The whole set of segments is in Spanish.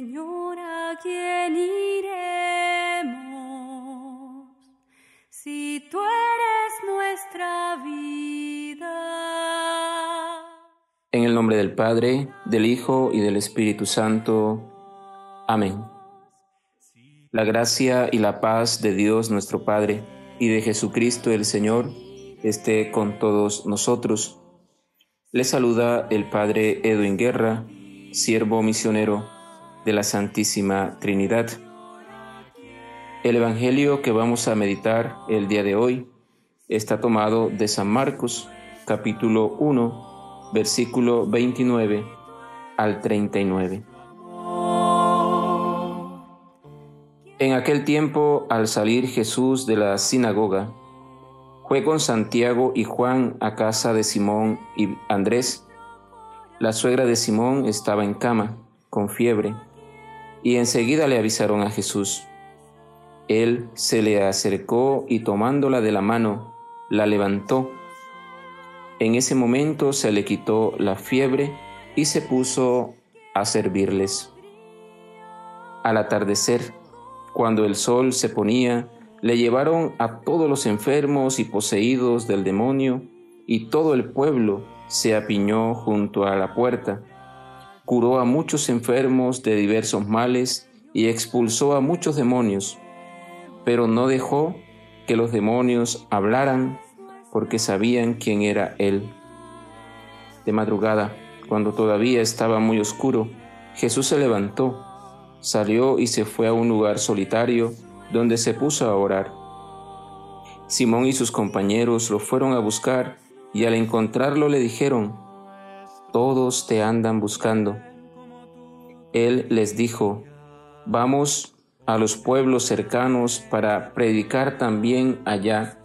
Señor, ¿a quién iremos? Si tú eres nuestra vida. En el nombre del Padre, del Hijo y del Espíritu Santo. Amén. La gracia y la paz de Dios nuestro Padre y de Jesucristo el Señor esté con todos nosotros. Le saluda el Padre Edwin Guerra, siervo misionero de la Santísima Trinidad. El Evangelio que vamos a meditar el día de hoy está tomado de San Marcos, capítulo 1, versículo 29 al 39. En aquel tiempo, al salir Jesús de la sinagoga, fue con Santiago y Juan a casa de Simón y Andrés. La suegra de Simón estaba en cama, con fiebre, y enseguida le avisaron a Jesús. Él se le acercó y tomándola de la mano, la levantó. En ese momento se le quitó la fiebre y se puso a servirles. Al atardecer, cuando el sol se ponía, le llevaron a todos los enfermos y poseídos del demonio, y todo el pueblo se apiñó junto a la puerta. Curó a muchos enfermos de diversos males y expulsó a muchos demonios, pero no dejó que los demonios hablaran porque sabían quién era él. De madrugada, cuando todavía estaba muy oscuro, Jesús se levantó, salió y se fue a un lugar solitario donde se puso a orar. Simón y sus compañeros lo fueron a buscar y al encontrarlo le dijeron, Todos te andan buscando. Él les dijo, Vamos a los pueblos cercanos para predicar también allá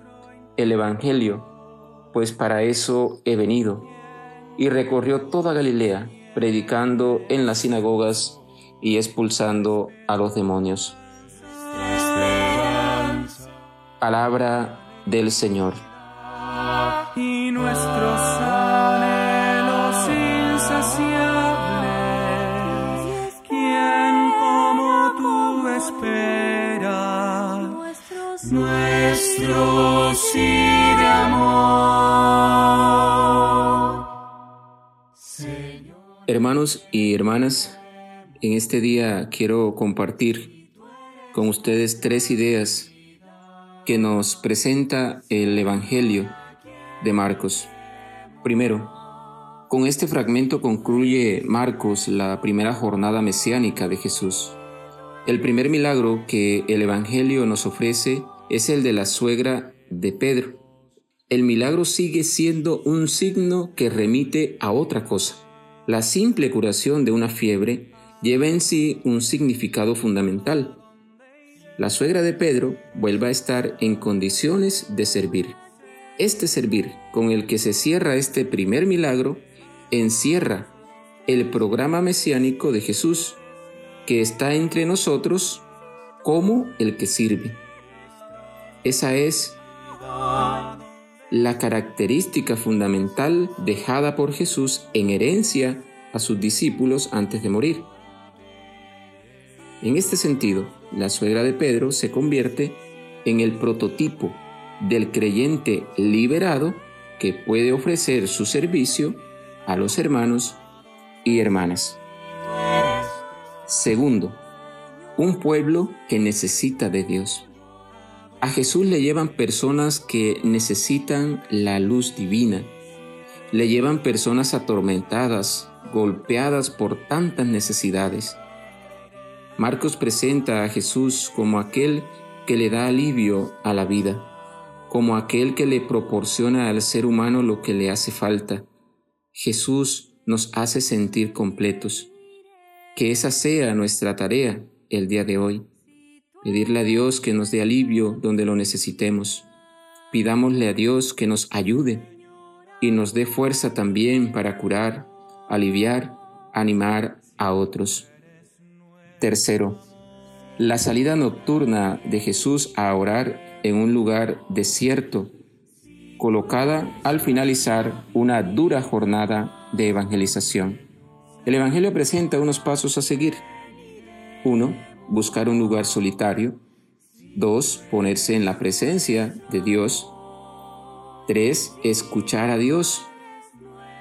el Evangelio, pues para eso he venido. Y recorrió toda Galilea, predicando en las sinagogas y expulsando a los demonios. Palabra del Señor. Y amor. Hermanos y hermanas, en este día quiero compartir con ustedes tres ideas que nos presenta el Evangelio de Marcos. Primero, con este fragmento concluye Marcos la primera jornada mesiánica de Jesús. El primer milagro que el Evangelio nos ofrece es el de la suegra de Pedro. El milagro sigue siendo un signo que remite a otra cosa. La simple curación de una fiebre lleva en sí un significado fundamental la suegra de Pedro vuelve a estar en condiciones de servir. Este servir con el que se cierra este primer milagro encierra el programa mesiánico de Jesús, que está entre nosotros como el que sirve. Esa es la característica fundamental dejada por Jesús en herencia a sus discípulos antes de morir. En este sentido, la suegra de Pedro se convierte en el prototipo del creyente liberado que puede ofrecer su servicio a los hermanos y hermanas. Segundo, un pueblo que necesita de Dios. A Jesús le llevan personas que necesitan la luz divina. Le llevan personas atormentadas, golpeadas por tantas necesidades. Marcos presenta a Jesús como aquel que le da alivio a la vida, como aquel que le proporciona al ser humano lo que le hace falta. Jesús nos hace sentir completos. Que esa sea nuestra tarea el día de hoy. Pedirle a Dios que nos dé alivio donde lo necesitemos. Pidámosle a Dios que nos ayude y nos dé fuerza también para curar, aliviar, animar a otros. Tercero, la salida nocturna de Jesús a orar en un lugar desierto, colocada al finalizar una dura jornada de evangelización. El Evangelio presenta unos pasos a seguir. 1. Buscar un lugar solitario. 2. Ponerse en la presencia de Dios. 3. Escuchar a Dios.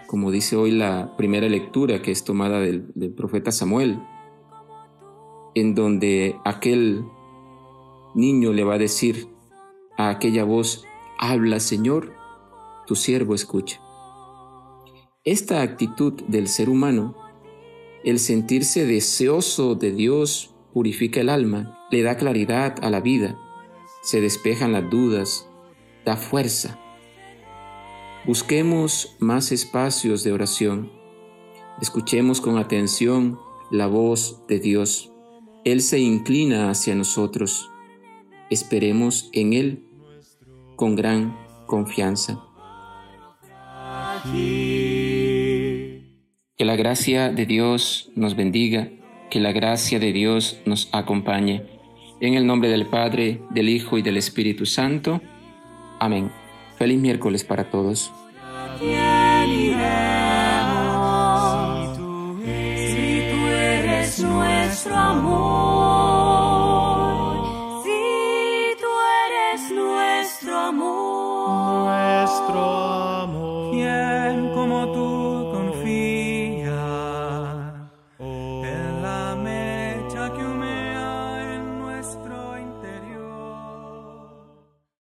Como dice hoy la primera lectura que es tomada del, del profeta Samuel, en donde aquel niño le va a decir a aquella voz, habla Señor, tu siervo escucha. Esta actitud del ser humano, el sentirse deseoso de Dios, purifica el alma, le da claridad a la vida, se despejan las dudas, da fuerza. Busquemos más espacios de oración. Escuchemos con atención la voz de Dios. Él se inclina hacia nosotros. Esperemos en Él con gran confianza. Que la gracia de Dios nos bendiga, que la gracia de Dios nos acompañe. En el nombre del Padre, del Hijo y del Espíritu Santo. Amén. Feliz miércoles para todos. nuestro amor. Si tú eres nuestro amor, nuestro amor, ¿quién como tú?